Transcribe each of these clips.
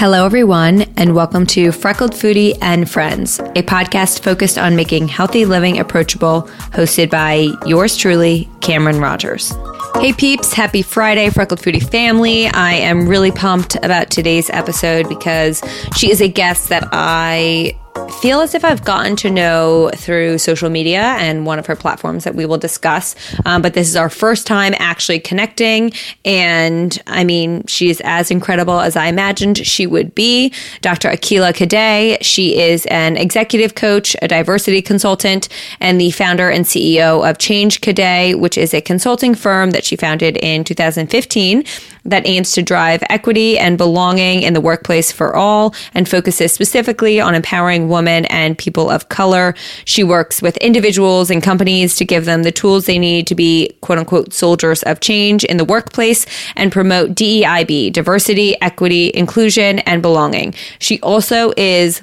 Hello, everyone, and welcome to Freckled Foodie and Friends, a podcast focused on making healthy living approachable, hosted by yours truly, Cameron Rogers. Hey peeps, happy Friday, Freckled Foodie family. I am really pumped about today's episode because she is a guest that I feel as if I've gotten to know through social media and one of her platforms that we will discuss. Um, but this is our first time actually connecting. And I mean, she is as incredible as I imagined she would be. Dr. Akilah Cadet, she is an executive coach, a diversity consultant, and the founder and CEO of Change Cadet, which is a consulting firm that she founded in 2015 that aims to drive equity and belonging in the workplace for all and focuses specifically on empowering women and people of color. She works with individuals and companies to give them the tools they need to be quote unquote soldiers of change in the workplace and promote DEIB, diversity, equity, inclusion, and belonging. She also is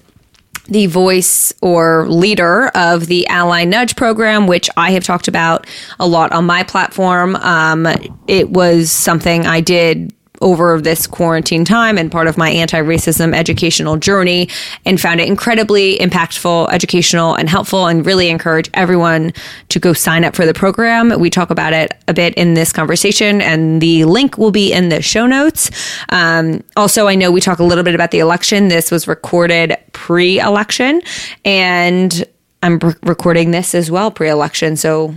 the voice or leader of the Ally Nudge program, which I have talked about a lot on my platform. Um, it was something I did over this quarantine time and part of my anti racism educational journey and found it incredibly impactful, educational, and helpful, and really encourage everyone to go sign up for the program. We talk about it a bit in this conversation, and the link will be in the show notes. Um, also, I know we talk a little bit about the election. This was recorded pre election, and I'm re- recording this as well pre election. So,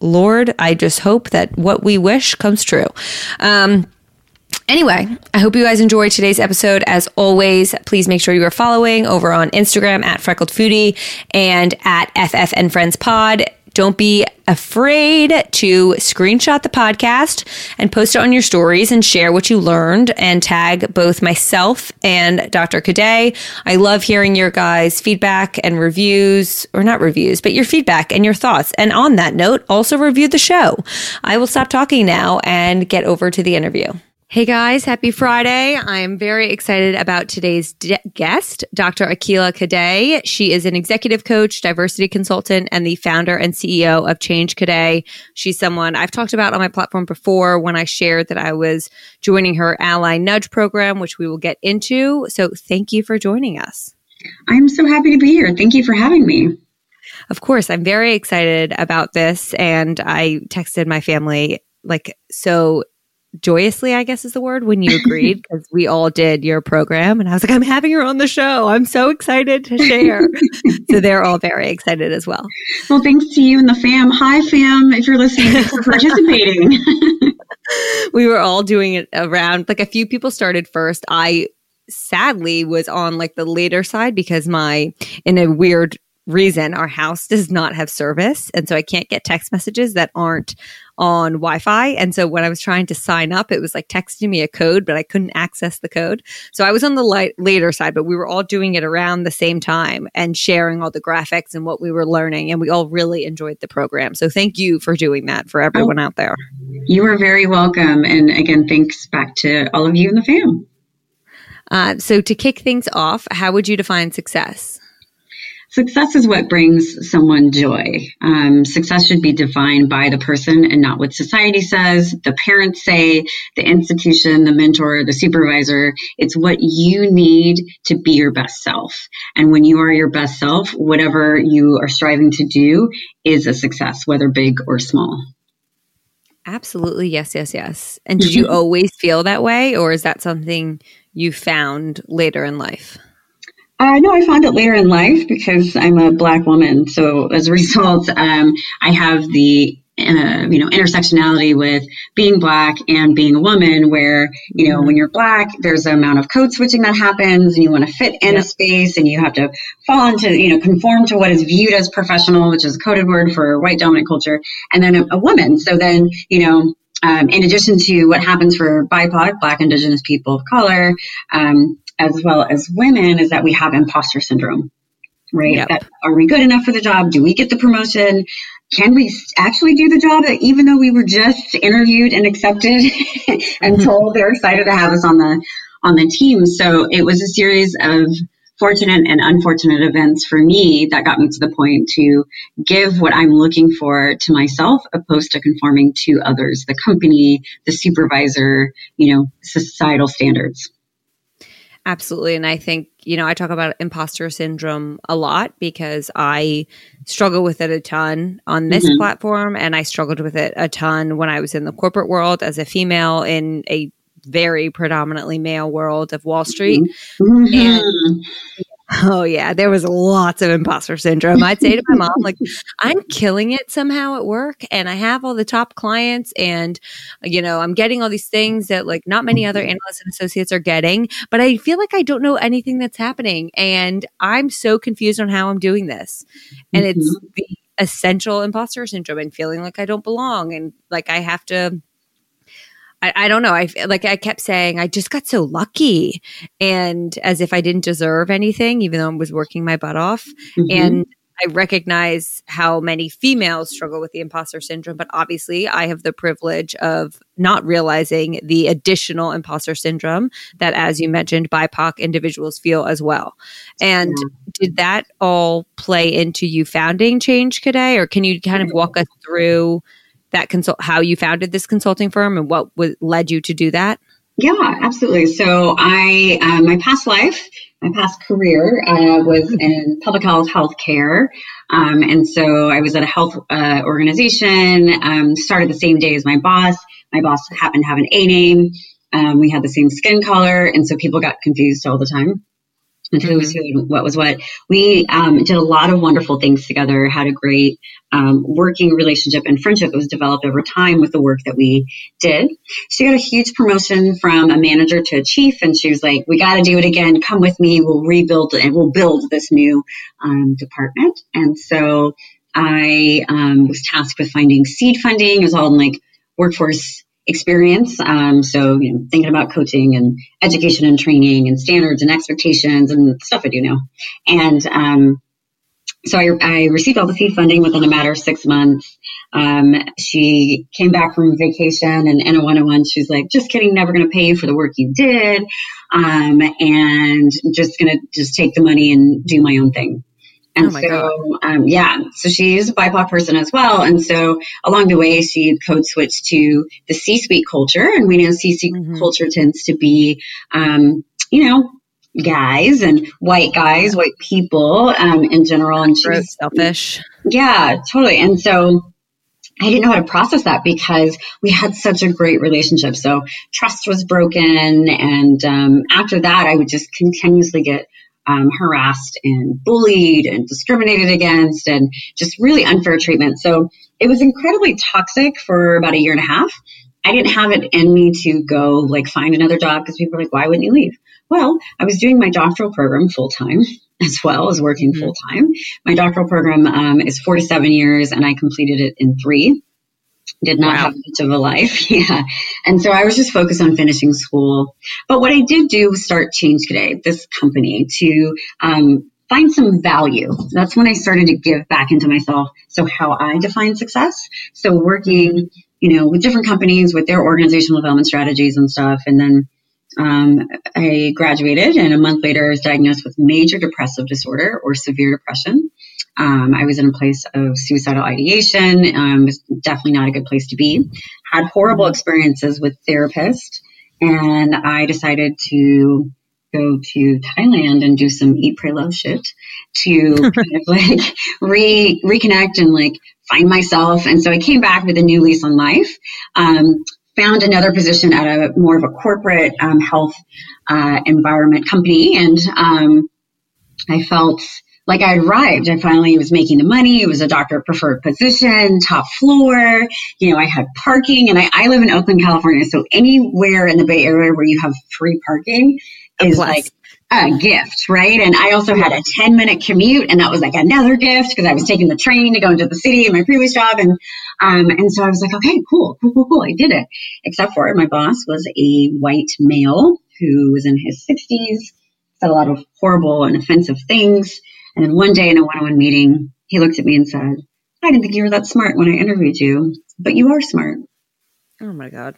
Lord, I just hope that what we wish comes true. Um, Anyway, I hope you guys enjoyed today's episode. As always, please make sure you are following over on Instagram at Freckled Foodie and at FFN Friends Pod. Don't be afraid to screenshot the podcast and post it on your stories and share what you learned and tag both myself and Dr. Cadet. I love hearing your guys' feedback and reviews, or not reviews, but your feedback and your thoughts. And on that note, also review the show. I will stop talking now and get over to the interview. Hey guys, happy Friday. I am very excited about today's de- guest, Dr. Akilah Cadet. She is an executive coach, diversity consultant, and the founder and CEO of Change Cadet. She's someone I've talked about on my platform before when I shared that I was joining her Ally Nudge program, which we will get into. So thank you for joining us. I'm so happy to be here. Thank you for having me. Of course, I'm very excited about this. And I texted my family like so joyously, I guess is the word, when you agreed, because we all did your program. And I was like, I'm having her on the show. I'm so excited to share. so they're all very excited as well. Well, thanks to you and the fam. Hi, fam, if you're listening, for participating. we were all doing it around, like a few people started first. I sadly was on like the later side because my, in a weird reason our house does not have service and so i can't get text messages that aren't on wi-fi. And so when i was trying to sign up it was like texting me a code but i couldn't access the code. So i was on the light, later side but we were all doing it around the same time and sharing all the graphics and what we were learning. And we all really enjoyed the program. So thank you for doing that for everyone oh, out there. You are very welcome. And again thanks back to all of you in the fam. Uh, so to kick things off how would you define success Success is what brings someone joy. Um, success should be defined by the person and not what society says, the parents say, the institution, the mentor, the supervisor. It's what you need to be your best self. And when you are your best self, whatever you are striving to do is a success, whether big or small. Absolutely. Yes, yes, yes. And did you always feel that way, or is that something you found later in life? Uh, no, I found it later in life because I'm a black woman. So as a result, um, I have the uh, you know intersectionality with being black and being a woman where you know when you're black there's an amount of code switching that happens and you want to fit in yeah. a space and you have to fall into you know conform to what is viewed as professional which is a coded word for white dominant culture and then a, a woman so then you know um, in addition to what happens for BIPOC, Black Indigenous people of color, um, as well as women, is that we have imposter syndrome right? Yep. That, are we good enough for the job? Do we get the promotion? Can we actually do the job even though we were just interviewed and accepted and mm-hmm. told they're excited to have us on the on the team? So it was a series of fortunate and unfortunate events for me that got me to the point to give what I'm looking for to myself opposed to conforming to others, the company, the supervisor, you know, societal standards. Absolutely. And I think, you know, I talk about imposter syndrome a lot because I struggle with it a ton on this mm-hmm. platform. And I struggled with it a ton when I was in the corporate world as a female in a very predominantly male world of Wall Street. Mm-hmm. And Oh yeah, there was lots of imposter syndrome. I'd say to my mom, like, I'm killing it somehow at work, and I have all the top clients, and you know, I'm getting all these things that like not many other analysts and associates are getting, but I feel like I don't know anything that's happening, and I'm so confused on how I'm doing this, and mm-hmm. it's the essential imposter syndrome and feeling like I don't belong, and like I have to I, I don't know. I like I kept saying I just got so lucky, and as if I didn't deserve anything, even though I was working my butt off. Mm-hmm. And I recognize how many females struggle with the imposter syndrome, but obviously I have the privilege of not realizing the additional imposter syndrome that, as you mentioned, BIPOC individuals feel as well. And did that all play into you founding Change Cadet, or can you kind of walk us through? That consult how you founded this consulting firm and what w- led you to do that? Yeah, absolutely. So I, uh, my past life, my past career uh, was in public health, healthcare, um, and so I was at a health uh, organization. Um, started the same day as my boss. My boss happened to have an A name. Um, we had the same skin color, and so people got confused all the time and who was who, what was what. We um, did a lot of wonderful things together, had a great um, working relationship and friendship that was developed over time with the work that we did. She got a huge promotion from a manager to a chief, and she was like, "We got to do it again. Come with me. We'll rebuild and we'll build this new um, department." And so I um, was tasked with finding seed funding. It was all in like workforce experience. Um, so, you know, thinking about coaching and education and training and standards and expectations and stuff I do know. And um, so I, I, received all the seed funding within a matter of six months. Um, she came back from vacation and in a one-on-one, she's like, just kidding, never going to pay you for the work you did. Um, and just going to just take the money and do my own thing. And oh so, um, yeah, so she's a BIPOC person as well. And so along the way, she code switched to the C suite culture. And we know C suite mm-hmm. culture tends to be, um, you know, guys and white guys, white people um, in general. And she's selfish. Yeah, totally. And so I didn't know how to process that because we had such a great relationship. So trust was broken. And um, after that, I would just continuously get um, harassed and bullied and discriminated against and just really unfair treatment. So it was incredibly toxic for about a year and a half. I didn't have it in me to go like find another job because people were like, why wouldn't you leave? Well, I was doing my doctoral program full time as well as working mm-hmm. full time. My doctoral program um, is 47 years and I completed it in three did not wow. have much of a life. yeah. And so I was just focused on finishing school. But what I did do was start Change Cadet, this company, to um, find some value. That's when I started to give back into myself. So how I define success. So working, you know, with different companies with their organizational development strategies and stuff. And then um, I graduated and a month later I was diagnosed with major depressive disorder or severe depression. Um, I was in a place of suicidal ideation. Um, was definitely not a good place to be. Had horrible experiences with therapists, and I decided to go to Thailand and do some eat, pray, love shit to kind of like re reconnect and like find myself. And so I came back with a new lease on life. Um, found another position at a more of a corporate um, health uh, environment company, and um, I felt like I arrived. I finally was making the money. It was a doctor preferred position, top floor. You know, I had parking, and I, I live in Oakland, California. So anywhere in the Bay Area where you have free parking is like a gift, right? And I also had a 10 minute commute and that was like another gift because I was taking the train to go into the city in my previous job. And, um, and so I was like, okay, cool, cool, cool, cool. I did it. Except for my boss was a white male who was in his 60s, said a lot of horrible and offensive things. And then one day in a one on one meeting, he looked at me and said, I didn't think you were that smart when I interviewed you, but you are smart. Oh my God.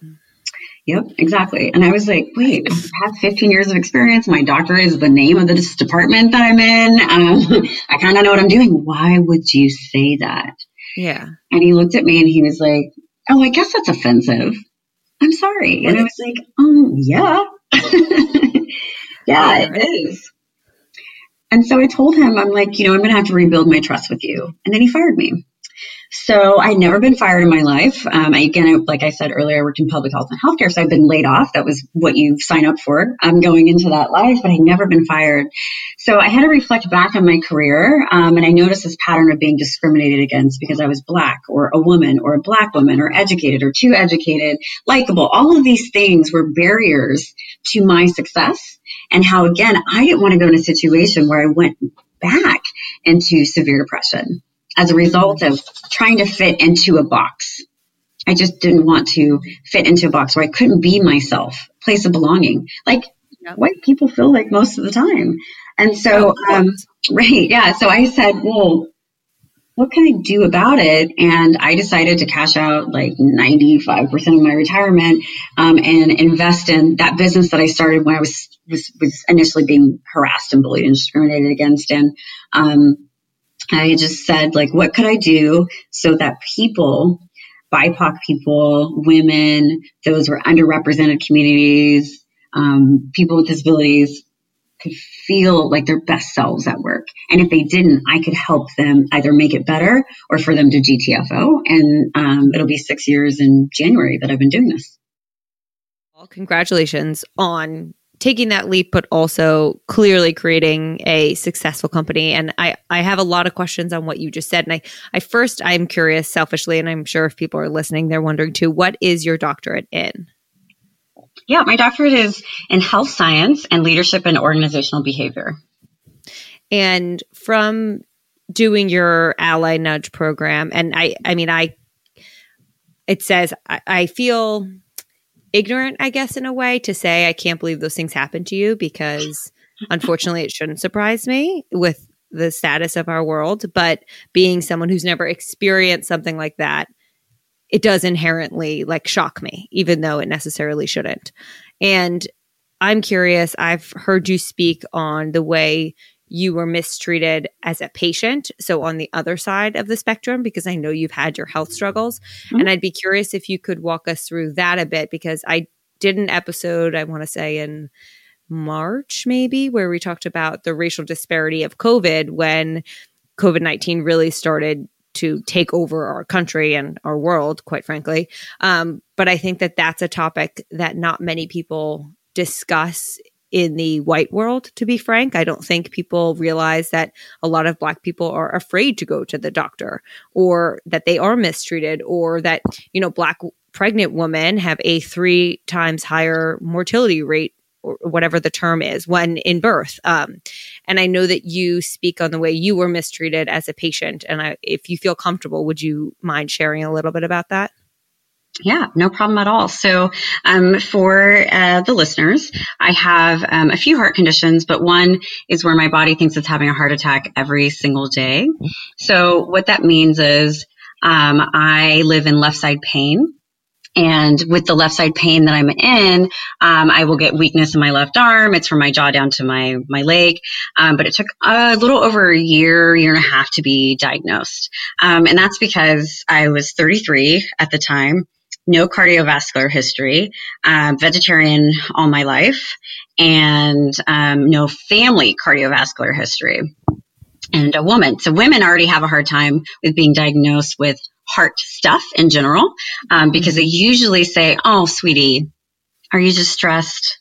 Yep, exactly. And I was like, wait, I have 15 years of experience. My doctor is the name of this department that I'm in. Um, I kind of know what I'm doing. Why would you say that? Yeah. And he looked at me and he was like, oh, I guess that's offensive. I'm sorry. And I was like, um, yeah. yeah, it is. And so I told him, I'm like, you know, I'm going to have to rebuild my trust with you. And then he fired me. So I'd never been fired in my life. Um, I, again, like I said earlier, I worked in public health and healthcare, so I've been laid off. That was what you sign up for. I'm going into that life, but I'd never been fired. So I had to reflect back on my career, um, and I noticed this pattern of being discriminated against because I was black or a woman or a black woman or educated or too educated, likable. All of these things were barriers to my success. And how again, I didn't want to go in a situation where I went back into severe depression as a result of trying to fit into a box. I just didn't want to fit into a box where I couldn't be myself, place of belonging, like white people feel like most of the time. And so, um, right, yeah. So I said, well, what can I do about it? And I decided to cash out like 95% of my retirement um, and invest in that business that I started when I was, was, was initially being harassed and bullied and discriminated against. And um, I just said, like, what could I do so that people, BIPOC people, women, those were underrepresented communities, um, people with disabilities could feel like their best selves at work. And if they didn't, I could help them either make it better or for them to GTFO. And um, it'll be six years in January that I've been doing this. Well, congratulations on taking that leap, but also clearly creating a successful company. And I, I have a lot of questions on what you just said. And I, I first, I'm curious selfishly, and I'm sure if people are listening, they're wondering too, what is your doctorate in? Yeah, my doctorate is in health science and leadership and organizational behavior. And from doing your ally nudge program, and I, I mean, I, it says, I, I feel ignorant, I guess, in a way to say, I can't believe those things happen to you because unfortunately it shouldn't surprise me with the status of our world. But being someone who's never experienced something like that, it does inherently like shock me, even though it necessarily shouldn't. And I'm curious, I've heard you speak on the way you were mistreated as a patient. So on the other side of the spectrum, because I know you've had your health struggles. Mm-hmm. And I'd be curious if you could walk us through that a bit, because I did an episode, I want to say in March, maybe, where we talked about the racial disparity of COVID when COVID 19 really started to take over our country and our world, quite frankly. Um, but I think that that's a topic that not many people discuss in the white world, to be frank. I don't think people realize that a lot of Black people are afraid to go to the doctor or that they are mistreated or that, you know, Black pregnant women have a three times higher mortality rate or whatever the term is when in birth. Um, and I know that you speak on the way you were mistreated as a patient. And I, if you feel comfortable, would you mind sharing a little bit about that? Yeah, no problem at all. So, um, for uh, the listeners, I have um, a few heart conditions, but one is where my body thinks it's having a heart attack every single day. So, what that means is um, I live in left side pain. And with the left side pain that I'm in, um, I will get weakness in my left arm. It's from my jaw down to my my leg. Um, but it took a little over a year, year and a half to be diagnosed. Um, and that's because I was 33 at the time no cardiovascular history, uh, vegetarian all my life, and um, no family cardiovascular history. and a woman. So women already have a hard time with being diagnosed with heart stuff in general um, because they usually say, "Oh, sweetie, are you just stressed?"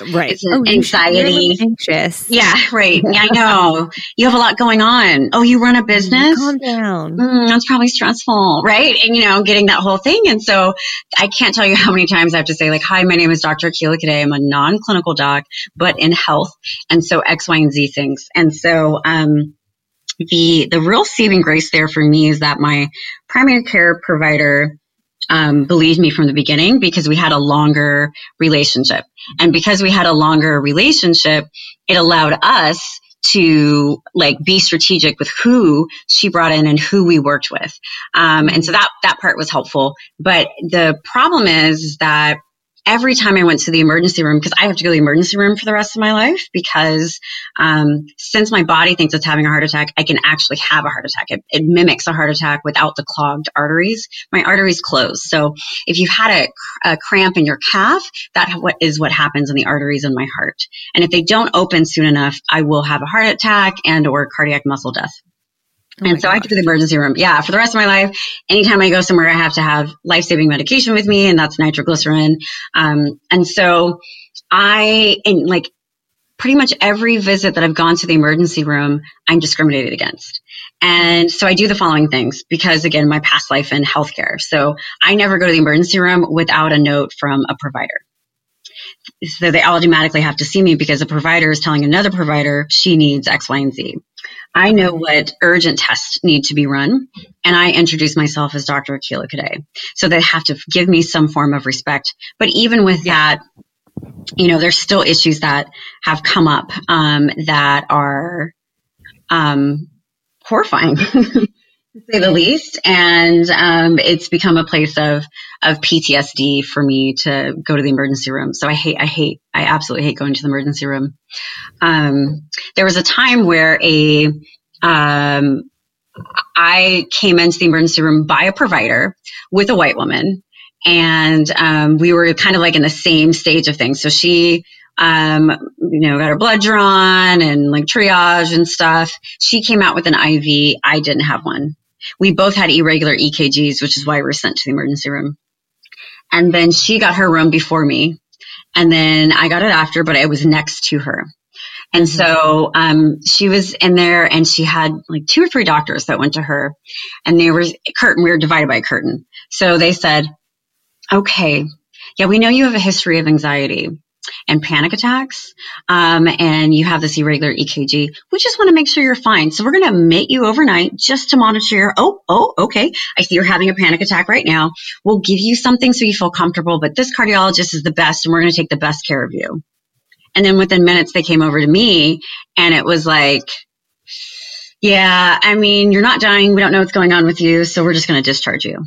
Right. It's oh, anxiety. Anxious. Yeah, right. Yeah, I know. You have a lot going on. Oh, you run a business? Calm down. Mm, that's probably stressful, right? And, you know, getting that whole thing. And so I can't tell you how many times I have to say, like, hi, my name is Dr. Akilah Cadet. I'm a non clinical doc, but in health. And so X, Y, and Z things. And so, um, the the real saving grace there for me is that my primary care provider um, believed me from the beginning because we had a longer relationship, and because we had a longer relationship, it allowed us to like be strategic with who she brought in and who we worked with, um, and so that that part was helpful. But the problem is that every time I went to the emergency room, because I have to go to the emergency room for the rest of my life, because um, since my body thinks it's having a heart attack, I can actually have a heart attack. It, it, mimics a heart attack without the clogged arteries. My arteries close. So if you've had a, a cramp in your calf, that what is what happens in the arteries in my heart. And if they don't open soon enough, I will have a heart attack and or cardiac muscle death. Oh and so. I have to go to the emergency room. Yeah, for the rest of my life, anytime I go somewhere, I have to have life saving medication with me, and that's nitroglycerin. Um, and so I, and like pretty much every visit that I've gone to the emergency room, I'm discriminated against. And so I do the following things because again, my past life in healthcare. So I never go to the emergency room without a note from a provider. So they automatically have to see me because a provider is telling another provider she needs X, Y, and Z. I know what urgent tests need to be run, and I introduce myself as Dr. Akilah Cadet. So they have to give me some form of respect. But even with that, you know, there's still issues that have come up um, that are um, horrifying, to say the least. And um, it's become a place of of PTSD for me to go to the emergency room. So I hate, I hate, I absolutely hate going to the emergency room. Um, there was a time where a, um, I came into the emergency room by a provider with a white woman, and um, we were kind of like in the same stage of things. So she, um, you know, got her blood drawn and like triage and stuff. She came out with an IV. I didn't have one. We both had irregular EKGs, which is why we were sent to the emergency room. And then she got her room before me. And then I got it after, but I was next to her. And mm-hmm. so um, she was in there and she had like two or three doctors that went to her and they were curtain, we were divided by a curtain. So they said, okay, yeah, we know you have a history of anxiety and panic attacks, um, and you have this irregular EKG. We just want to make sure you're fine. So we're going to admit you overnight just to monitor your, oh, oh, okay. I see you're having a panic attack right now. We'll give you something so you feel comfortable, but this cardiologist is the best and we're going to take the best care of you. And then within minutes, they came over to me and it was like, yeah, I mean, you're not dying. We don't know what's going on with you. So we're just going to discharge you.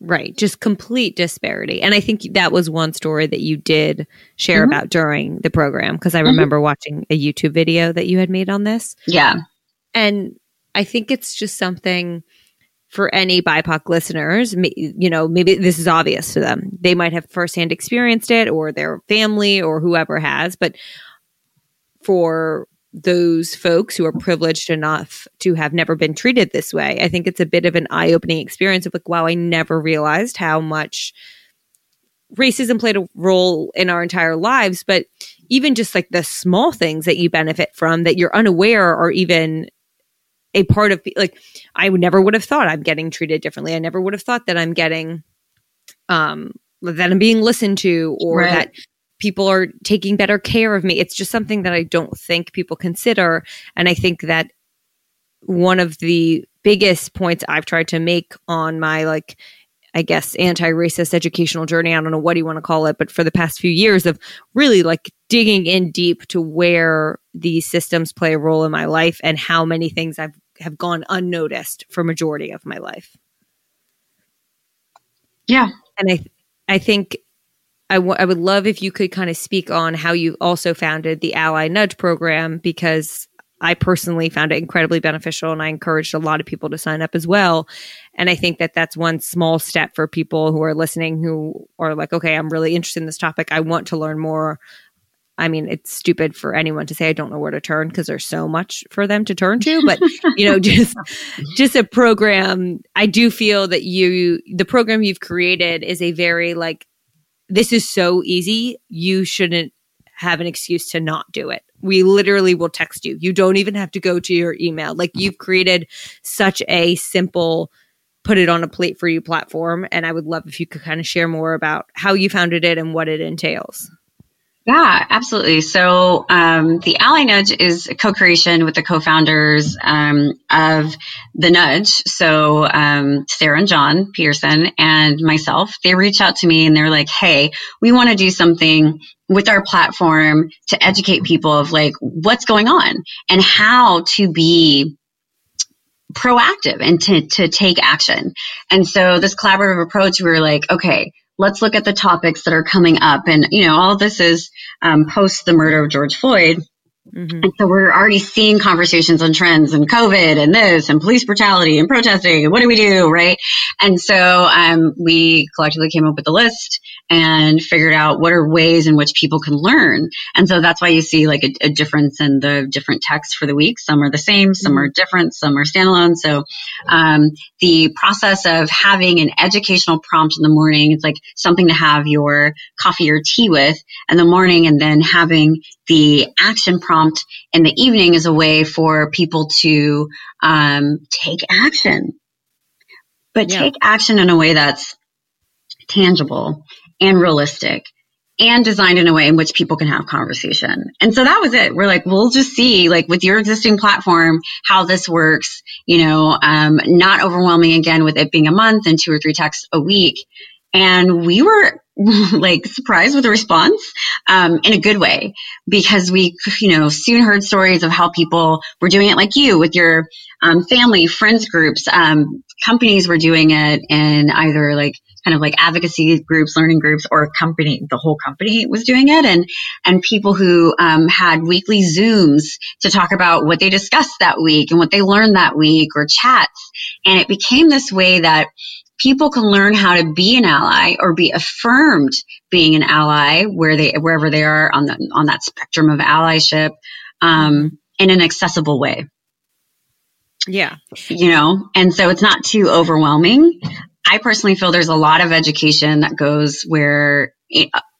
Right. Just complete disparity. And I think that was one story that you did share mm-hmm. about during the program because I mm-hmm. remember watching a YouTube video that you had made on this. Yeah. And I think it's just something for any BIPOC listeners, you know, maybe this is obvious to them. They might have firsthand experienced it or their family or whoever has, but for those folks who are privileged enough to have never been treated this way. I think it's a bit of an eye opening experience of like, wow, I never realized how much racism played a role in our entire lives. But even just like the small things that you benefit from that you're unaware are even a part of like I never would have thought I'm getting treated differently. I never would have thought that I'm getting um that I'm being listened to or right. that people are taking better care of me. It's just something that I don't think people consider. And I think that one of the biggest points I've tried to make on my like I guess anti-racist educational journey, I don't know what you want to call it, but for the past few years of really like digging in deep to where these systems play a role in my life and how many things I've have gone unnoticed for majority of my life. Yeah. And I I think I, w- I would love if you could kind of speak on how you also founded the Ally Nudge program because I personally found it incredibly beneficial and I encouraged a lot of people to sign up as well. And I think that that's one small step for people who are listening who are like, okay, I'm really interested in this topic. I want to learn more. I mean, it's stupid for anyone to say I don't know where to turn because there's so much for them to turn to. But you know, just just a program. I do feel that you, the program you've created, is a very like this is so easy. You shouldn't have an excuse to not do it. We literally will text you. You don't even have to go to your email. Like you've created such a simple put it on a plate for you platform and I would love if you could kind of share more about how you founded it and what it entails. Yeah, absolutely. So um, the Ally Nudge is a co-creation with the co-founders um, of the Nudge. So um, Sarah and John Peterson and myself, they reached out to me and they're like, "Hey, we want to do something with our platform to educate people of like what's going on and how to be proactive and to, to take action. And so this collaborative approach, we were like, okay, let's look at the topics that are coming up. And, you know, all this is um, post the murder of George Floyd. Mm-hmm. And so we're already seeing conversations on trends and COVID and this and police brutality and protesting and what do we do, right? And so um, we collectively came up with a list and figured out what are ways in which people can learn. And so that's why you see like a, a difference in the different texts for the week. Some are the same, some are different, some are standalone. So um, the process of having an educational prompt in the morning, it's like something to have your coffee or tea with in the morning, and then having the action prompt in the evening is a way for people to um, take action. But yeah. take action in a way that's tangible and realistic and designed in a way in which people can have conversation. And so that was it. We're like, we'll just see, like, with your existing platform, how this works, you know, um, not overwhelming again with it being a month and two or three texts a week. And we were like surprised with the response um, in a good way because we, you know, soon heard stories of how people were doing it like you with your um, family, friends groups. Um, companies were doing it in either like kind of like advocacy groups, learning groups, or company, the whole company was doing it. And, and people who, um, had weekly Zooms to talk about what they discussed that week and what they learned that week or chats. And it became this way that people can learn how to be an ally or be affirmed being an ally where they, wherever they are on the, on that spectrum of allyship, um, in an accessible way. Yeah. You know, and so it's not too overwhelming. I personally feel there's a lot of education that goes where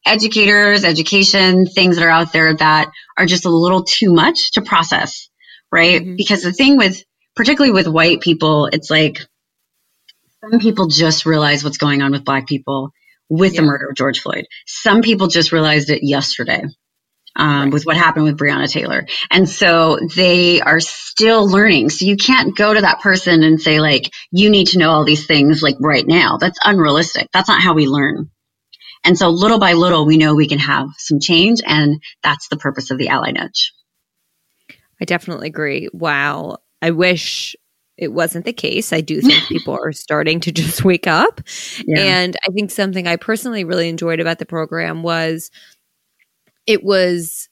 educators, education, things that are out there that are just a little too much to process, right? Mm-hmm. Because the thing with, particularly with white people, it's like some people just realize what's going on with black people with yeah. the murder of George Floyd. Some people just realized it yesterday um, right. with what happened with Breonna Taylor. And so they are still learning. So you can't go to that person and say, like, you need to know all these things like right now. That's unrealistic. That's not how we learn. And so little by little, we know we can have some change. And that's the purpose of the ally nudge. I definitely agree. Wow. I wish it wasn't the case. I do think people are starting to just wake up. Yeah. And I think something I personally really enjoyed about the program was it was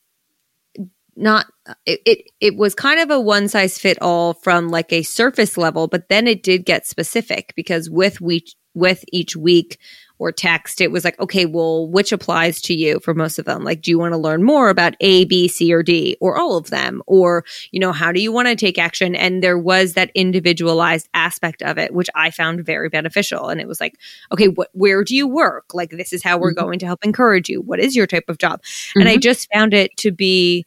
not it, it, it was kind of a one size fit all from like a surface level but then it did get specific because with we with each week or text, it was like, okay, well, which applies to you for most of them? Like, do you want to learn more about A, B, C, or D, or all of them? Or, you know, how do you want to take action? And there was that individualized aspect of it, which I found very beneficial. And it was like, okay, wh- where do you work? Like, this is how we're mm-hmm. going to help encourage you. What is your type of job? Mm-hmm. And I mm-hmm. just found it to be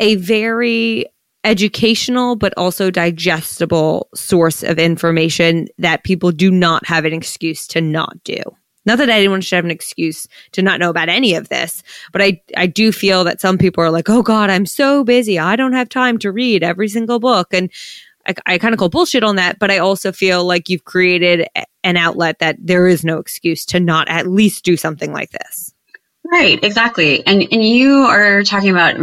a very educational but also digestible source of information that people do not have an excuse to not do. Not that anyone should have an excuse to not know about any of this, but I, I do feel that some people are like, oh God, I'm so busy. I don't have time to read every single book. And I, I kind of call bullshit on that, but I also feel like you've created an outlet that there is no excuse to not at least do something like this. Right, exactly. And and you are talking about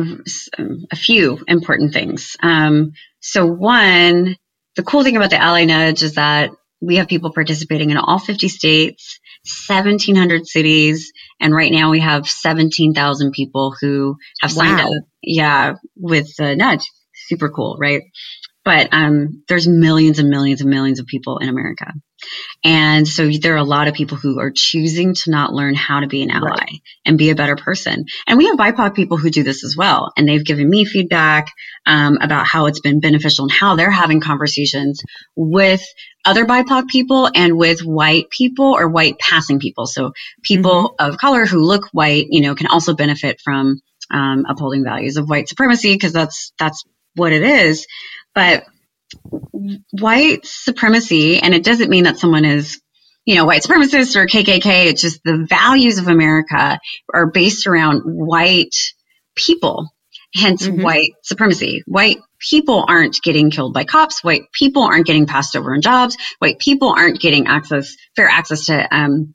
a few important things. Um, so one, the cool thing about the Ally Nudge is that we have people participating in all 50 states, 1,700 cities, and right now we have 17,000 people who have signed wow. up. Yeah, with the Nudge. Super cool, right? But um, there's millions and millions and millions of people in America. And so there are a lot of people who are choosing to not learn how to be an ally right. and be a better person. And we have BIPOC people who do this as well. And they've given me feedback um, about how it's been beneficial and how they're having conversations with other BIPOC people and with white people or white passing people. So people mm-hmm. of color who look white, you know, can also benefit from um, upholding values of white supremacy because that's that's what it is. But white supremacy, and it doesn't mean that someone is, you know, white supremacist or KKK. It's just the values of America are based around white people, hence mm-hmm. white supremacy. White people aren't getting killed by cops. White people aren't getting passed over in jobs. White people aren't getting access, fair access to um,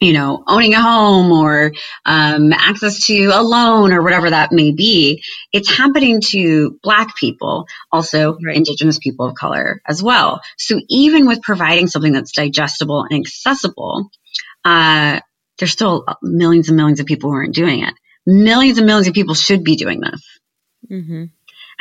you know, owning a home or um, access to a loan or whatever that may be, it's happening to Black people, also right. Indigenous people of color as well. So even with providing something that's digestible and accessible, uh, there's still millions and millions of people who aren't doing it. Millions and millions of people should be doing this. Mm-hmm.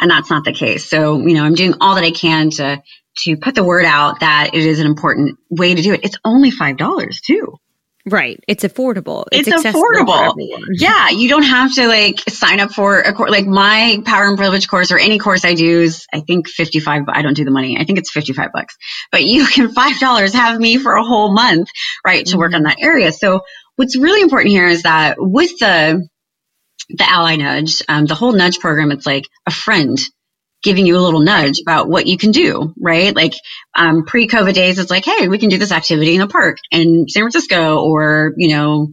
And that's not the case. So, you know, I'm doing all that I can to to put the word out that it is an important way to do it. It's only $5 too. Right. It's affordable. It's, it's affordable. Yeah. You don't have to like sign up for a course. Like my power and privilege course or any course I do is, I think 55, I don't do the money. I think it's 55 bucks, but you can $5 have me for a whole month, right, to mm-hmm. work on that area. So what's really important here is that with the, the ally nudge, um, the whole nudge program, it's like a friend giving you a little nudge about what you can do, right? Like um, pre-COVID days, it's like, hey, we can do this activity in a park in San Francisco or you know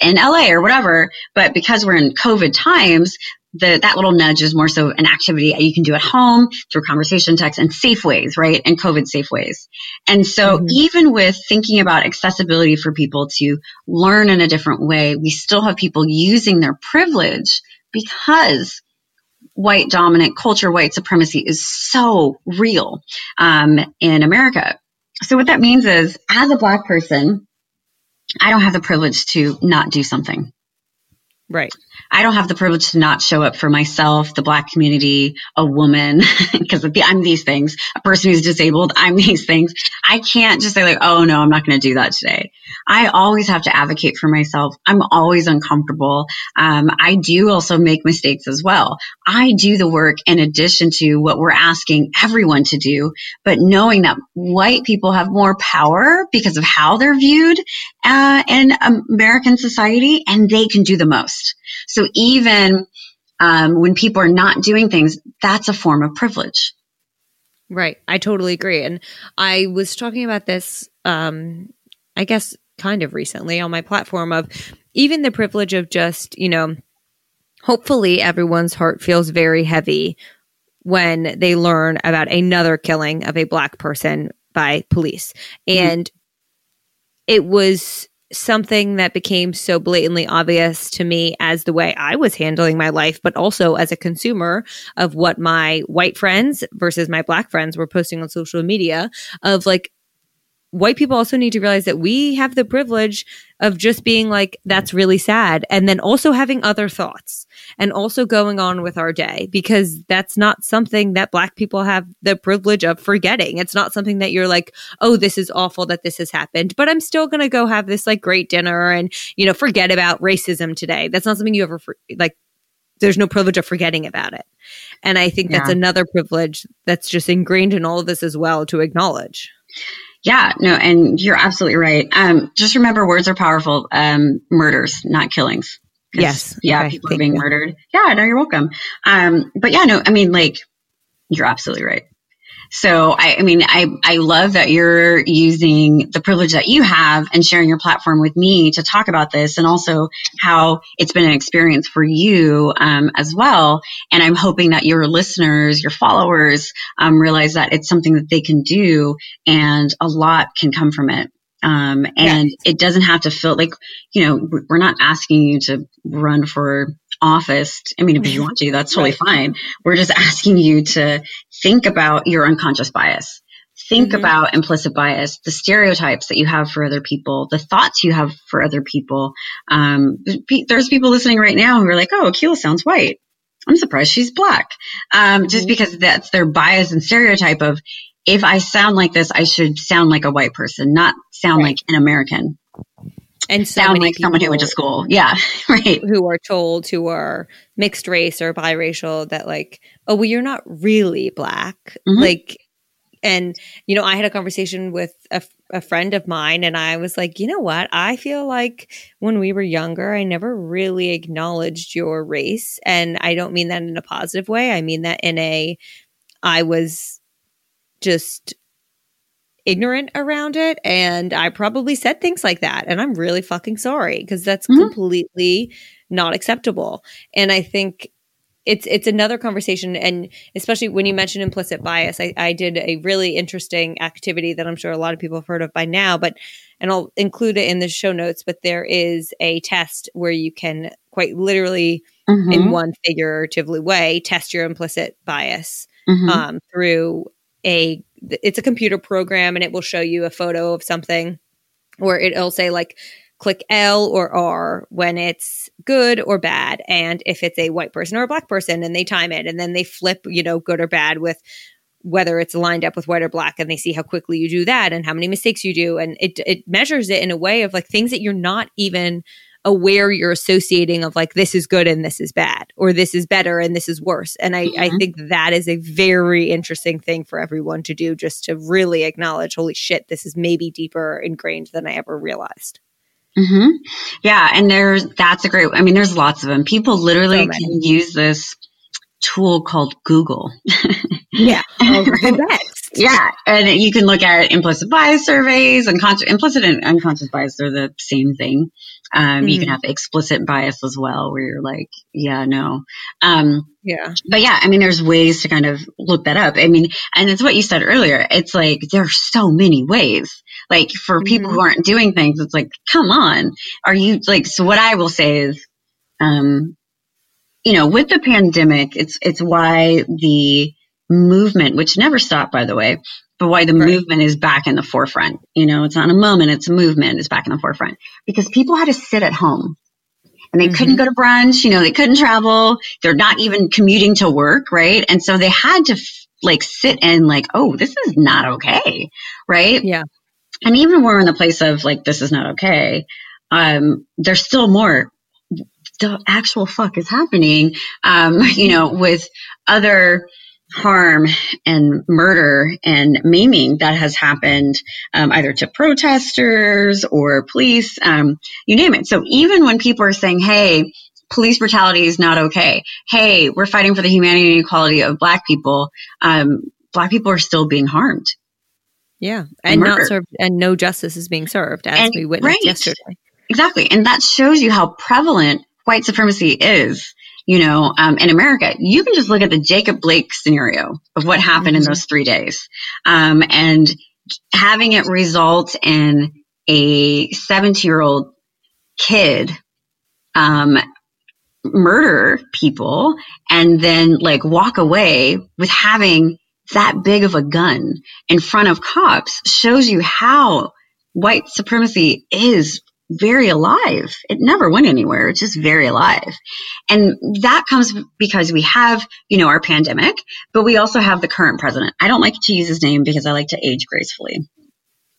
in LA or whatever. But because we're in COVID times, the, that little nudge is more so an activity you can do at home through conversation text and safe ways, right? And COVID safe ways. And so mm-hmm. even with thinking about accessibility for people to learn in a different way, we still have people using their privilege because white dominant culture, white supremacy is so real um, in America. So what that means is, as a black person, I don't have the privilege to not do something. Right. I don't have the privilege to not show up for myself, the black community, a woman, because I'm these things, a person who's disabled, I'm these things. I can't just say like, oh no, I'm not going to do that today. I always have to advocate for myself. I'm always uncomfortable. Um, I do also make mistakes as well. I do the work in addition to what we're asking everyone to do, but knowing that white people have more power because of how they're viewed uh, in American society and they can do the most. So even um, when people are not doing things, that's a form of privilege. Right. I totally agree. And I was talking about this, um, I guess, kind of recently on my platform of even the privilege of just, you know, hopefully everyone's heart feels very heavy when they learn about another killing of a black person by police. And mm-hmm. It was something that became so blatantly obvious to me as the way I was handling my life, but also as a consumer of what my white friends versus my black friends were posting on social media of like, white people also need to realize that we have the privilege of just being like, that's really sad. And then also having other thoughts and also going on with our day because that's not something that black people have the privilege of forgetting. It's not something that you're like, oh, this is awful that this has happened, but I'm still going to go have this like great dinner and, you know, forget about racism today. That's not something you ever like there's no privilege of forgetting about it. And I think yeah. that's another privilege that's just ingrained in all of this as well to acknowledge. Yeah, no, and you're absolutely right. Um, just remember words are powerful. Um, murders, not killings. Yes. Yeah, okay, people are being you. murdered. Yeah, no, you're welcome. Um, but yeah, no, I mean, like, you're absolutely right. So I, I, mean, I, I love that you're using the privilege that you have and sharing your platform with me to talk about this and also how it's been an experience for you um, as well. And I'm hoping that your listeners, your followers, um, realize that it's something that they can do and a lot can come from it. Um, and yes. it doesn't have to feel like, you know, we're not asking you to run for office. I mean, if you want to, that's totally right. fine. We're just asking you to think about your unconscious bias. Think mm-hmm. about implicit bias, the stereotypes that you have for other people, the thoughts you have for other people. Um, there's people listening right now who are like, oh, Akilah sounds white. I'm surprised she's black. Um, just mm-hmm. because that's their bias and stereotype of if I sound like this, I should sound like a white person, not sound right. like an American. And so sound like someone who went to school. Yeah. Right. Who are told who are mixed race or biracial that like, oh, well, you're not really black. Mm-hmm. Like, and, you know, I had a conversation with a, a friend of mine and I was like, you know what? I feel like when we were younger, I never really acknowledged your race. And I don't mean that in a positive way. I mean that in a, I was just ignorant around it and I probably said things like that and I'm really fucking sorry because that's mm-hmm. completely not acceptable. And I think it's it's another conversation and especially when you mention implicit bias I, I did a really interesting activity that i'm sure a lot of people have heard of by now but and i'll include it in the show notes but there is a test where you can quite literally mm-hmm. in one figuratively way test your implicit bias mm-hmm. um, through a it's a computer program and it will show you a photo of something or it'll say like click L or R when it's good or bad. And if it's a white person or a black person and they time it and then they flip you know good or bad with whether it's lined up with white or black and they see how quickly you do that and how many mistakes you do. And it it measures it in a way of like things that you're not even aware you're associating of like this is good and this is bad or this is better and this is worse. And i mm-hmm. i think that is a very interesting thing for everyone to do just to really acknowledge holy shit this is maybe deeper ingrained than i ever realized. Mm-hmm. yeah and there's that's a great i mean there's lots of them people literally so can use this tool called google. Yeah yeah and you can look at implicit bias surveys and con- implicit and unconscious bias they're the same thing um, mm-hmm. You can mm-hmm. have explicit bias as well, where you're like, yeah, no. Um, yeah. But yeah, I mean, there's ways to kind of look that up. I mean, and it's what you said earlier. It's like, there are so many ways. Like for mm-hmm. people who aren't doing things, it's like, come on. Are you like, so what I will say is, um, you know, with the pandemic, it's, it's why the movement, which never stopped, by the way, but why the right. movement is back in the forefront. You know, it's not a moment, it's a movement it's back in the forefront because people had to sit at home and they mm-hmm. couldn't go to brunch, you know, they couldn't travel. They're not even commuting to work, right? And so they had to f- like sit and like, oh, this is not okay, right? Yeah. And even when we're in the place of like, this is not okay, um, there's still more. The actual fuck is happening, um, you know, with other harm and murder and maiming that has happened um, either to protesters or police, um, you name it. So even when people are saying, hey, police brutality is not okay, hey, we're fighting for the humanity and equality of black people, um, black people are still being harmed. Yeah, and, and not served, and no justice is being served, as and, we witnessed right. yesterday. Exactly, and that shows you how prevalent white supremacy is you know, um, in America, you can just look at the Jacob Blake scenario of what happened mm-hmm. in those three days. Um, and having it result in a 70 year old kid, um, murder people and then like walk away with having that big of a gun in front of cops shows you how white supremacy is very alive. It never went anywhere. It's just very alive. And that comes because we have, you know, our pandemic, but we also have the current president. I don't like to use his name because I like to age gracefully.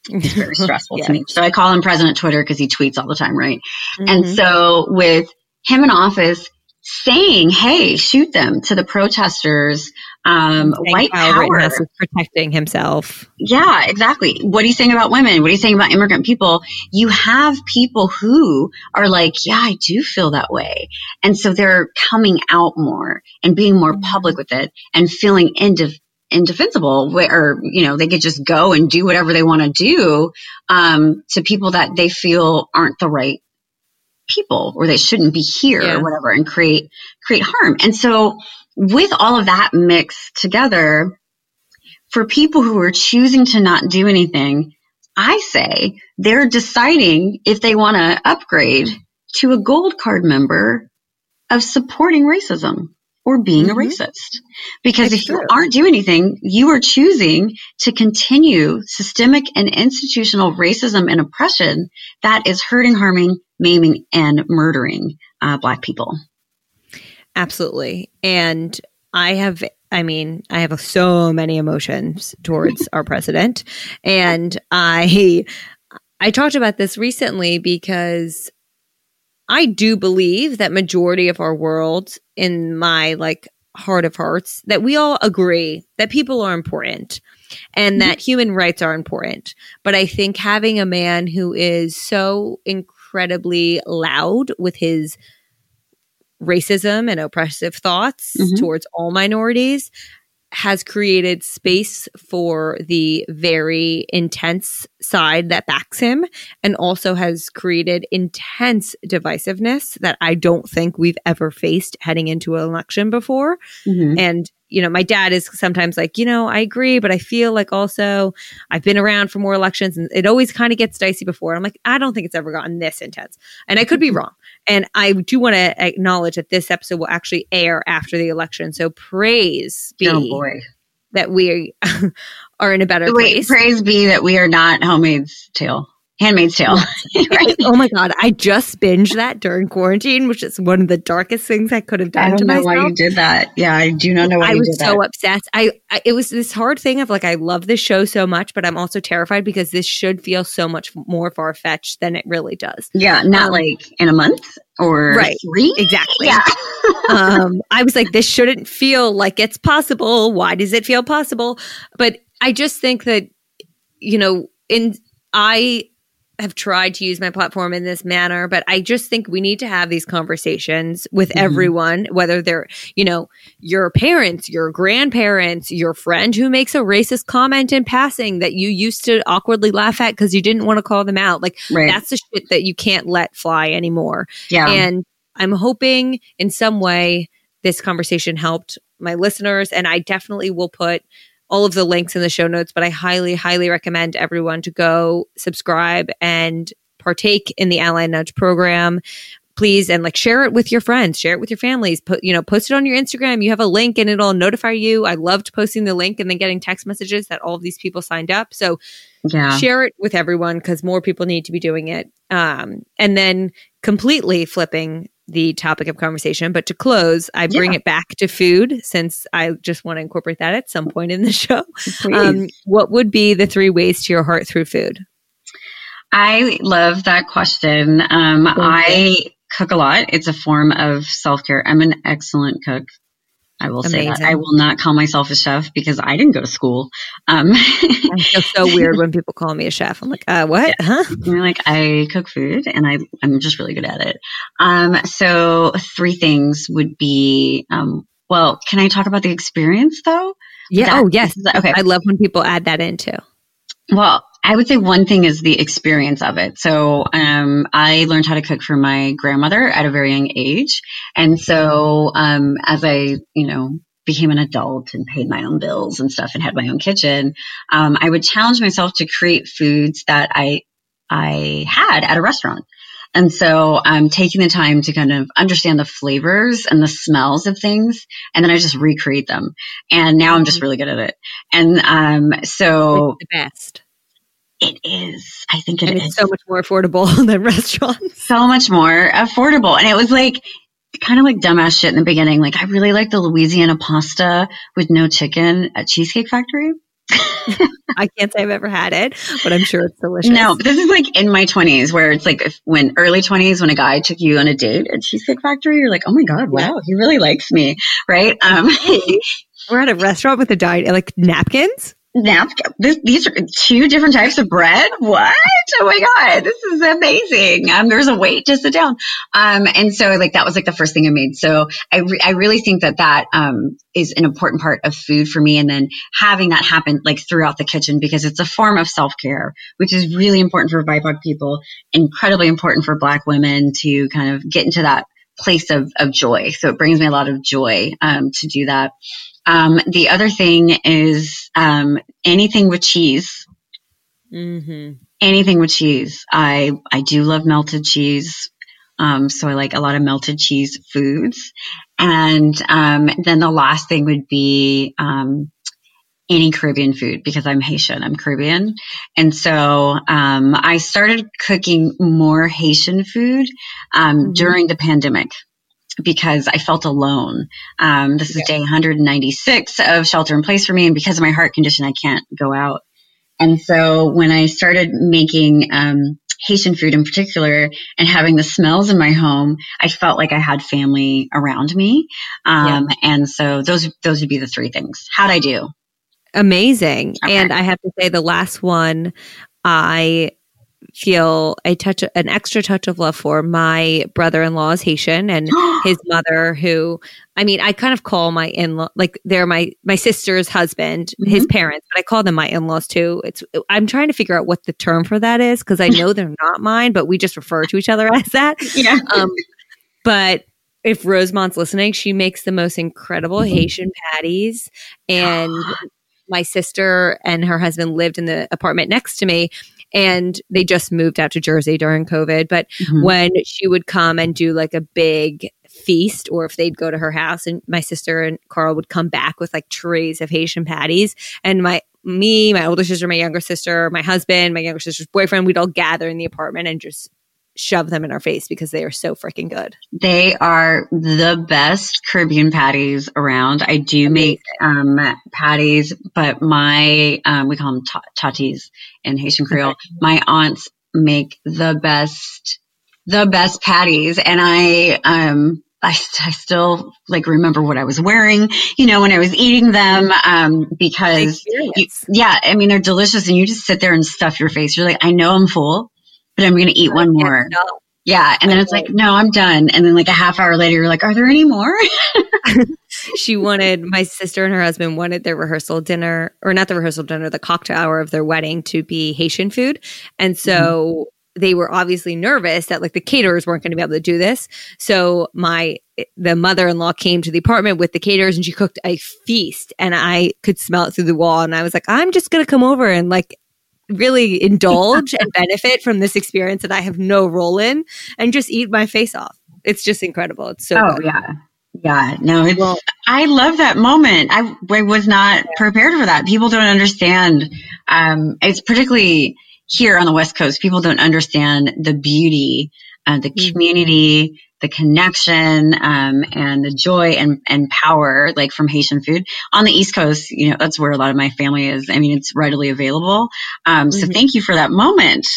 It's very stressful yeah. to me. So I call him President Twitter because he tweets all the time, right? Mm-hmm. And so with him in office, saying, "Hey, shoot them" to the protesters. Um, white power protecting himself. Yeah, exactly. What are you saying about women? What are you saying about immigrant people? You have people who are like, "Yeah, I do feel that way," and so they're coming out more and being more mm-hmm. public with it and feeling indef- indefensible where you know they could just go and do whatever they want to do um, to people that they feel aren't the right people or they shouldn't be here yeah. or whatever and create create harm. And so with all of that mixed together, for people who are choosing to not do anything, I say they're deciding if they want to upgrade to a gold card member of supporting racism or being mm-hmm. a racist. Because it's if true. you aren't doing anything, you are choosing to continue systemic and institutional racism and oppression that is hurting, harming, maiming, and murdering uh, Black people. Absolutely. And I have I mean, I have so many emotions towards our president and I I talked about this recently because I do believe that majority of our world in my like heart of hearts that we all agree that people are important and that mm-hmm. human rights are important. But I think having a man who is so incredibly loud with his racism and oppressive thoughts mm-hmm. towards all minorities has created space for the very intense side that backs him and also has created intense divisiveness that I don't think we've ever faced heading into an election before. Mm-hmm. And you know, my dad is sometimes like, you know, I agree, but I feel like also I've been around for more elections and it always kind of gets dicey before. I'm like, I don't think it's ever gotten this intense. And I could be wrong. And I do want to acknowledge that this episode will actually air after the election. So praise be oh boy. that we are in a better Wait, place. Praise be that we are not Handmaid's Tale. Handmaid's Tale. right? Oh my god, I just binged that during quarantine, which is one of the darkest things I could have done. I don't know myself. why you did that. Yeah, I do not know why I you was did so that. obsessed. I, I it was this hard thing of like I love this show so much, but I'm also terrified because this should feel so much more far fetched than it really does. Yeah, not um, like in a month or right, three. Exactly. Yeah. um, I was like, this shouldn't feel like it's possible. Why does it feel possible? But I just think that you know, in I have tried to use my platform in this manner, but I just think we need to have these conversations with mm-hmm. everyone, whether they're, you know, your parents, your grandparents, your friend who makes a racist comment in passing that you used to awkwardly laugh at because you didn't want to call them out. Like right. that's the shit that you can't let fly anymore. Yeah. And I'm hoping in some way this conversation helped my listeners. And I definitely will put all of the links in the show notes, but I highly, highly recommend everyone to go subscribe and partake in the Ally Nudge program. Please and like share it with your friends, share it with your families. Put you know, post it on your Instagram. You have a link and it'll notify you. I loved posting the link and then getting text messages that all of these people signed up. So yeah. share it with everyone because more people need to be doing it. Um, and then completely flipping the topic of conversation. But to close, I bring yeah. it back to food since I just want to incorporate that at some point in the show. Um, what would be the three ways to your heart through food? I love that question. Um, I cook a lot. It's a form of self care. I'm an excellent cook. I will Amazing. say that. I will not call myself a chef because I didn't go to school. Um, I feel so weird when people call me a chef. I'm like, uh, what? Huh? You're like, I cook food and I, I'm just really good at it. Um, so three things would be, um, well, can I talk about the experience though? Yeah. That, oh, yes. Okay. I love when people add that in too. Well, I would say one thing is the experience of it. So, um, I learned how to cook for my grandmother at a very young age. And so, um, as I, you know, became an adult and paid my own bills and stuff and had my own kitchen, um, I would challenge myself to create foods that I, I had at a restaurant. And so I'm taking the time to kind of understand the flavors and the smells of things. And then I just recreate them. And now I'm just really good at it. And, um, so it's the best. It is. I think it and is. It's so much more affordable than restaurants. So much more affordable. And it was like, kind of like dumbass shit in the beginning. Like, I really like the Louisiana pasta with no chicken at Cheesecake Factory. I can't say I've ever had it, but I'm sure it's delicious. No, this is like in my 20s where it's like if, when early 20s when a guy took you on a date at Cheesecake Factory, you're like, oh my God, wow, he really likes me. Right. Um, We're at a restaurant with a diet, like napkins This, these are two different types of bread. What? Oh my god, this is amazing. Um, there's a wait to sit down. Um, and so like that was like the first thing I made. So I re- I really think that that um is an important part of food for me. And then having that happen like throughout the kitchen because it's a form of self care, which is really important for BIPOC people, incredibly important for Black women to kind of get into that place of, of joy. So it brings me a lot of joy um, to do that. Um, the other thing is um, anything with cheese. Mm-hmm. Anything with cheese. I I do love melted cheese. Um, so I like a lot of melted cheese foods. And um, then the last thing would be um, any Caribbean food because I'm Haitian. I'm Caribbean. And so um, I started cooking more Haitian food um, mm-hmm. during the pandemic. Because I felt alone. Um, this is day 196 of shelter in place for me. And because of my heart condition, I can't go out. And so when I started making, um, Haitian food in particular and having the smells in my home, I felt like I had family around me. Um, yeah. and so those, those would be the three things. How'd I do? Amazing. Okay. And I have to say the last one, I feel a touch an extra touch of love for my brother-in-law is Haitian and his mother who I mean I kind of call my in-law like they're my my sister's husband mm-hmm. his parents but I call them my in-laws too it's I'm trying to figure out what the term for that is because I know they're not mine but we just refer to each other as that yeah um, but if Rosemont's listening she makes the most incredible mm-hmm. Haitian patties and my sister and her husband lived in the apartment next to me and they just moved out to Jersey during COVID. But mm-hmm. when she would come and do like a big feast, or if they'd go to her house, and my sister and Carl would come back with like trays of Haitian patties, and my me, my older sister, my younger sister, my husband, my younger sister's boyfriend, we'd all gather in the apartment and just shove them in our face because they are so freaking good. They are the best Caribbean patties around. I do make um, patties, but my um, we call them tatis in Haitian Creole. my aunts make the best, the best patties, and I um. I, I still like remember what I was wearing, you know, when I was eating them, um, because you, yeah, I mean, they're delicious and you just sit there and stuff your face. You're like, I know I'm full but I'm going to eat one more. Yeah. And then it's like, no, I'm done. And then like a half hour later, you're like, are there any more? she wanted, my sister and her husband wanted their rehearsal dinner, or not the rehearsal dinner, the cocktail hour of their wedding to be Haitian food. And so mm-hmm. they were obviously nervous that like the caterers weren't going to be able to do this. So my, the mother-in-law came to the apartment with the caterers and she cooked a feast and I could smell it through the wall. And I was like, I'm just going to come over and like really indulge and benefit from this experience that I have no role in and just eat my face off. It's just incredible. It's so Oh good. yeah. Yeah, no, it's, well, I love that moment. I, I was not prepared for that. People don't understand. Um, it's particularly here on the West Coast. People don't understand the beauty, uh, the mm-hmm. community, the connection um, and the joy and, and power like from Haitian food. On the East Coast, you know, that's where a lot of my family is. I mean, it's readily available. Um, so mm-hmm. thank you for that moment.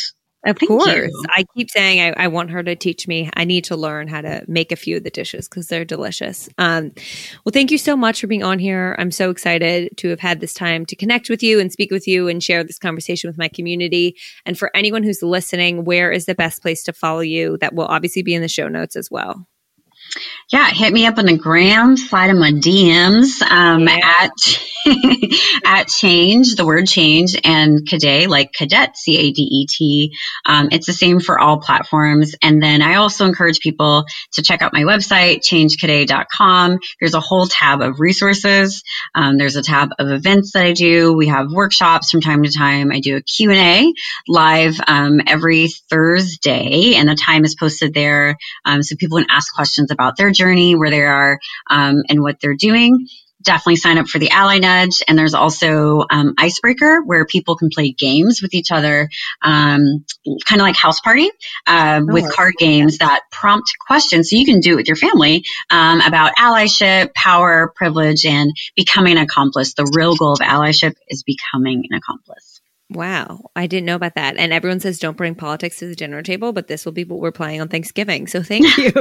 Of Thank course. You. I keep saying I, I, want her to teach me. I need to learn how to make a few of the dishes because they're delicious. Um, well, thank you so much for being on here. I'm so excited to have had this time to connect with you and speak with you and share this conversation with my community. And for anyone who's listening, where is the best place to follow you? That will obviously be in the show notes as well yeah, hit me up on the gram, slide in my DMs um, yeah. at at change, the word change, and cadet, like cadet, C A D E T. Um, it's the same for all platforms. And then I also encourage people to check out my website, changecadet.com. There's a whole tab of resources. Um, there's a tab of events that I do. We have workshops from time to time. I do a Q&A live um, every Thursday, and the time is posted there um, so people can ask questions about their journey, where they are, um, and what they're doing definitely sign up for the Ally Nudge. And there's also um, Icebreaker, where people can play games with each other, um, kind of like House Party, uh, oh, with card games that prompt questions. So you can do it with your family um, about allyship, power, privilege, and becoming an accomplice. The real goal of allyship is becoming an accomplice. Wow, I didn't know about that. And everyone says don't bring politics to the dinner table, but this will be what we're playing on Thanksgiving. So thank you.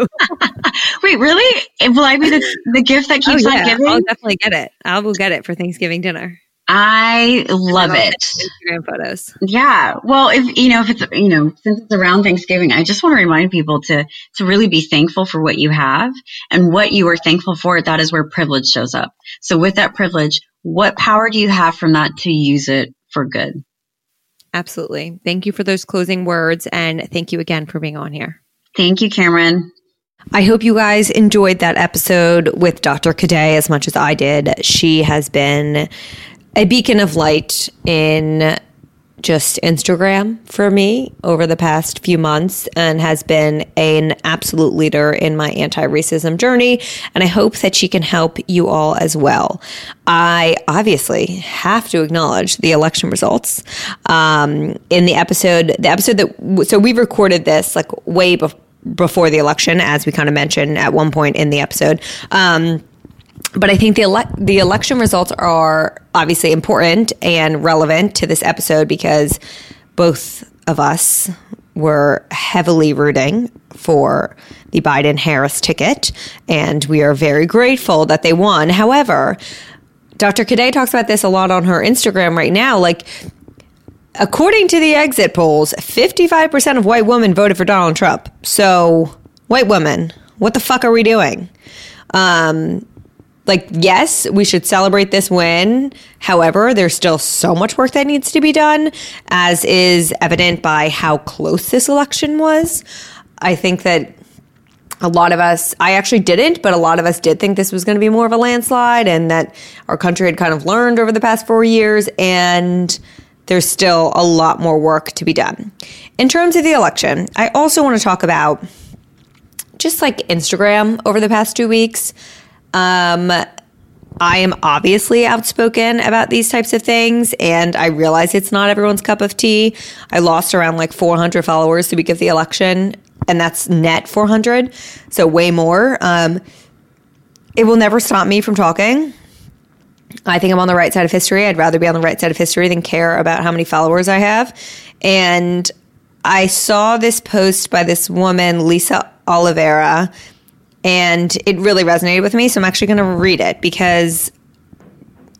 Wait, really? Will I be the, the gift that keeps oh, yeah. on giving? I'll definitely get it. I will get it for Thanksgiving dinner. I love it. Instagram photos. Yeah. Well, if you know, if it's you know, since it's around Thanksgiving, I just want to remind people to to really be thankful for what you have and what you are thankful for. That is where privilege shows up. So with that privilege, what power do you have from that to use it for good? Absolutely. Thank you for those closing words. And thank you again for being on here. Thank you, Cameron. I hope you guys enjoyed that episode with Dr. Cadet as much as I did. She has been a beacon of light in just Instagram for me over the past few months and has been an absolute leader in my anti racism journey. And I hope that she can help you all as well. I obviously have to acknowledge the election results. Um, in the episode, the episode that, so we recorded this like way before before the election, as we kind of mentioned at one point in the episode. Um, but I think the ele- the election results are obviously important and relevant to this episode because both of us were heavily rooting for the Biden Harris ticket, and we are very grateful that they won. However, Dr. Cadet talks about this a lot on her Instagram right now. Like, according to the exit polls, 55% of white women voted for Donald Trump. So, white women, what the fuck are we doing? Um, like, yes, we should celebrate this win. However, there's still so much work that needs to be done, as is evident by how close this election was. I think that a lot of us, I actually didn't, but a lot of us did think this was going to be more of a landslide and that our country had kind of learned over the past four years. And there's still a lot more work to be done. In terms of the election, I also want to talk about just like Instagram over the past two weeks. Um, I am obviously outspoken about these types of things, and I realize it's not everyone's cup of tea. I lost around like 400 followers the week of the election, and that's net 400, so way more. Um, it will never stop me from talking. I think I'm on the right side of history. I'd rather be on the right side of history than care about how many followers I have. And I saw this post by this woman, Lisa Olivera, and it really resonated with me. So I'm actually going to read it because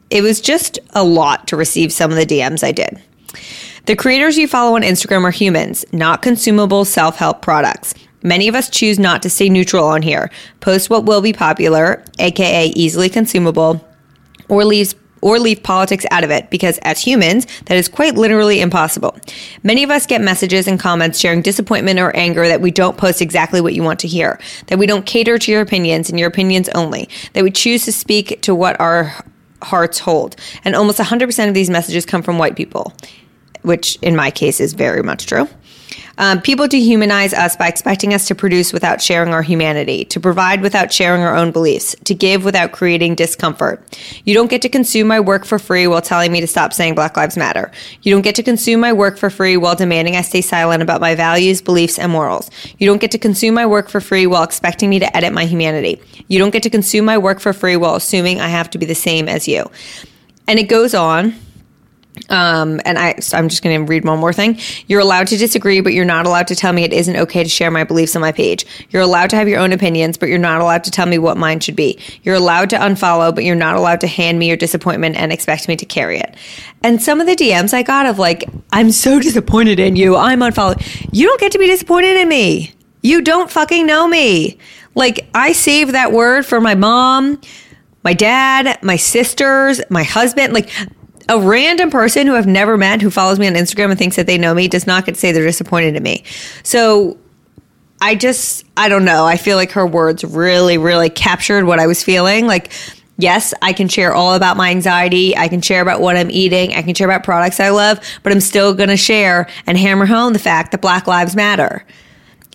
it was just a lot to receive some of the DMs I did. The creators you follow on Instagram are humans, not consumable self help products. Many of us choose not to stay neutral on here, post what will be popular, aka easily consumable, or leaves or leave politics out of it because as humans, that is quite literally impossible. Many of us get messages and comments sharing disappointment or anger that we don't post exactly what you want to hear, that we don't cater to your opinions and your opinions only, that we choose to speak to what our hearts hold. And almost 100% of these messages come from white people, which in my case is very much true. Um, people dehumanize us by expecting us to produce without sharing our humanity, to provide without sharing our own beliefs, to give without creating discomfort. You don't get to consume my work for free while telling me to stop saying Black Lives Matter. You don't get to consume my work for free while demanding I stay silent about my values, beliefs, and morals. You don't get to consume my work for free while expecting me to edit my humanity. You don't get to consume my work for free while assuming I have to be the same as you. And it goes on. Um, and I, so I'm just going to read one more thing. You're allowed to disagree, but you're not allowed to tell me it isn't okay to share my beliefs on my page. You're allowed to have your own opinions, but you're not allowed to tell me what mine should be. You're allowed to unfollow, but you're not allowed to hand me your disappointment and expect me to carry it. And some of the DMs I got of like, I'm so disappointed in you. I'm unfollowed. You don't get to be disappointed in me. You don't fucking know me. Like, I saved that word for my mom, my dad, my sisters, my husband. Like, a random person who I've never met who follows me on Instagram and thinks that they know me does not get to say they're disappointed in me. So I just, I don't know. I feel like her words really, really captured what I was feeling. Like, yes, I can share all about my anxiety. I can share about what I'm eating. I can share about products I love, but I'm still going to share and hammer home the fact that Black Lives Matter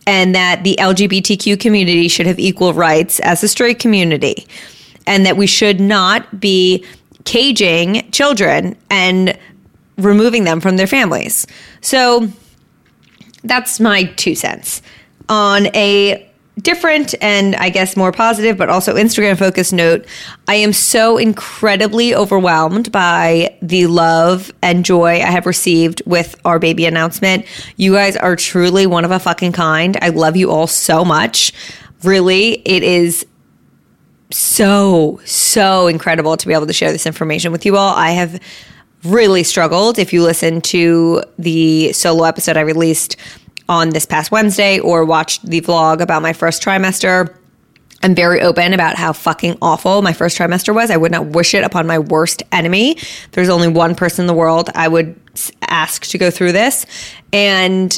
and that the LGBTQ community should have equal rights as the straight community and that we should not be caging children and removing them from their families. So that's my two cents. On a different and I guess more positive, but also Instagram focused note, I am so incredibly overwhelmed by the love and joy I have received with our baby announcement. You guys are truly one of a fucking kind. I love you all so much. Really, it is so, so incredible to be able to share this information with you all. I have really struggled. If you listen to the solo episode I released on this past Wednesday or watched the vlog about my first trimester, I'm very open about how fucking awful my first trimester was. I would not wish it upon my worst enemy. There's only one person in the world I would ask to go through this. And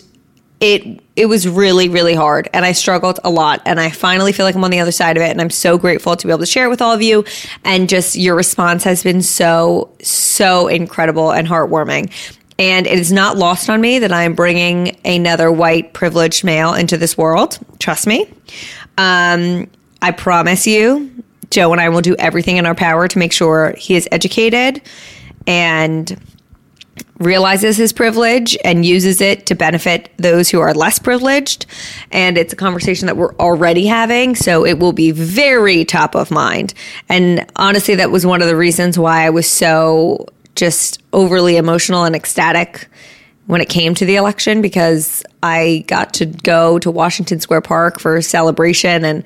it it was really really hard and i struggled a lot and i finally feel like i'm on the other side of it and i'm so grateful to be able to share it with all of you and just your response has been so so incredible and heartwarming. And it is not lost on me that i am bringing another white privileged male into this world. Trust me. Um, i promise you joe and i will do everything in our power to make sure he is educated and realizes his privilege and uses it to benefit those who are less privileged. And it's a conversation that we're already having. So it will be very top of mind. And honestly, that was one of the reasons why I was so just overly emotional and ecstatic when it came to the election because I got to go to Washington Square Park for a celebration and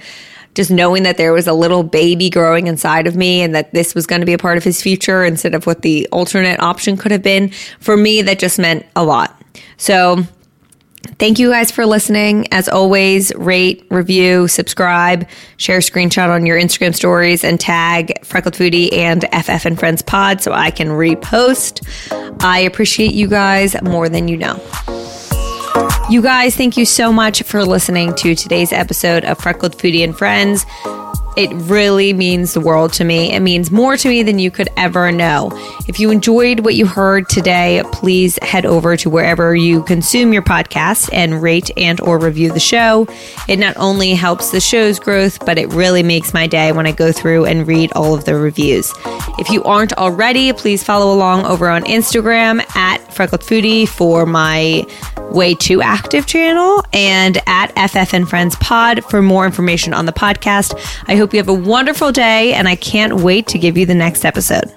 just knowing that there was a little baby growing inside of me and that this was going to be a part of his future instead of what the alternate option could have been, for me, that just meant a lot. So, Thank you guys for listening. As always, rate, review, subscribe, share a screenshot on your Instagram stories, and tag Freckled Foodie and FF and Friends Pod so I can repost. I appreciate you guys more than you know. You guys, thank you so much for listening to today's episode of Freckled Foodie and Friends. It really means the world to me. It means more to me than you could ever know. If you enjoyed what you heard today, please head over to wherever you consume your podcast and rate and or review the show. It not only helps the show's growth, but it really makes my day when I go through and read all of the reviews. If you aren't already, please follow along over on Instagram at Freckled Foodie for my way too active channel and at FF and Friends Pod for more information on the podcast. I hope you have a wonderful day and I can't wait to give you the next episode.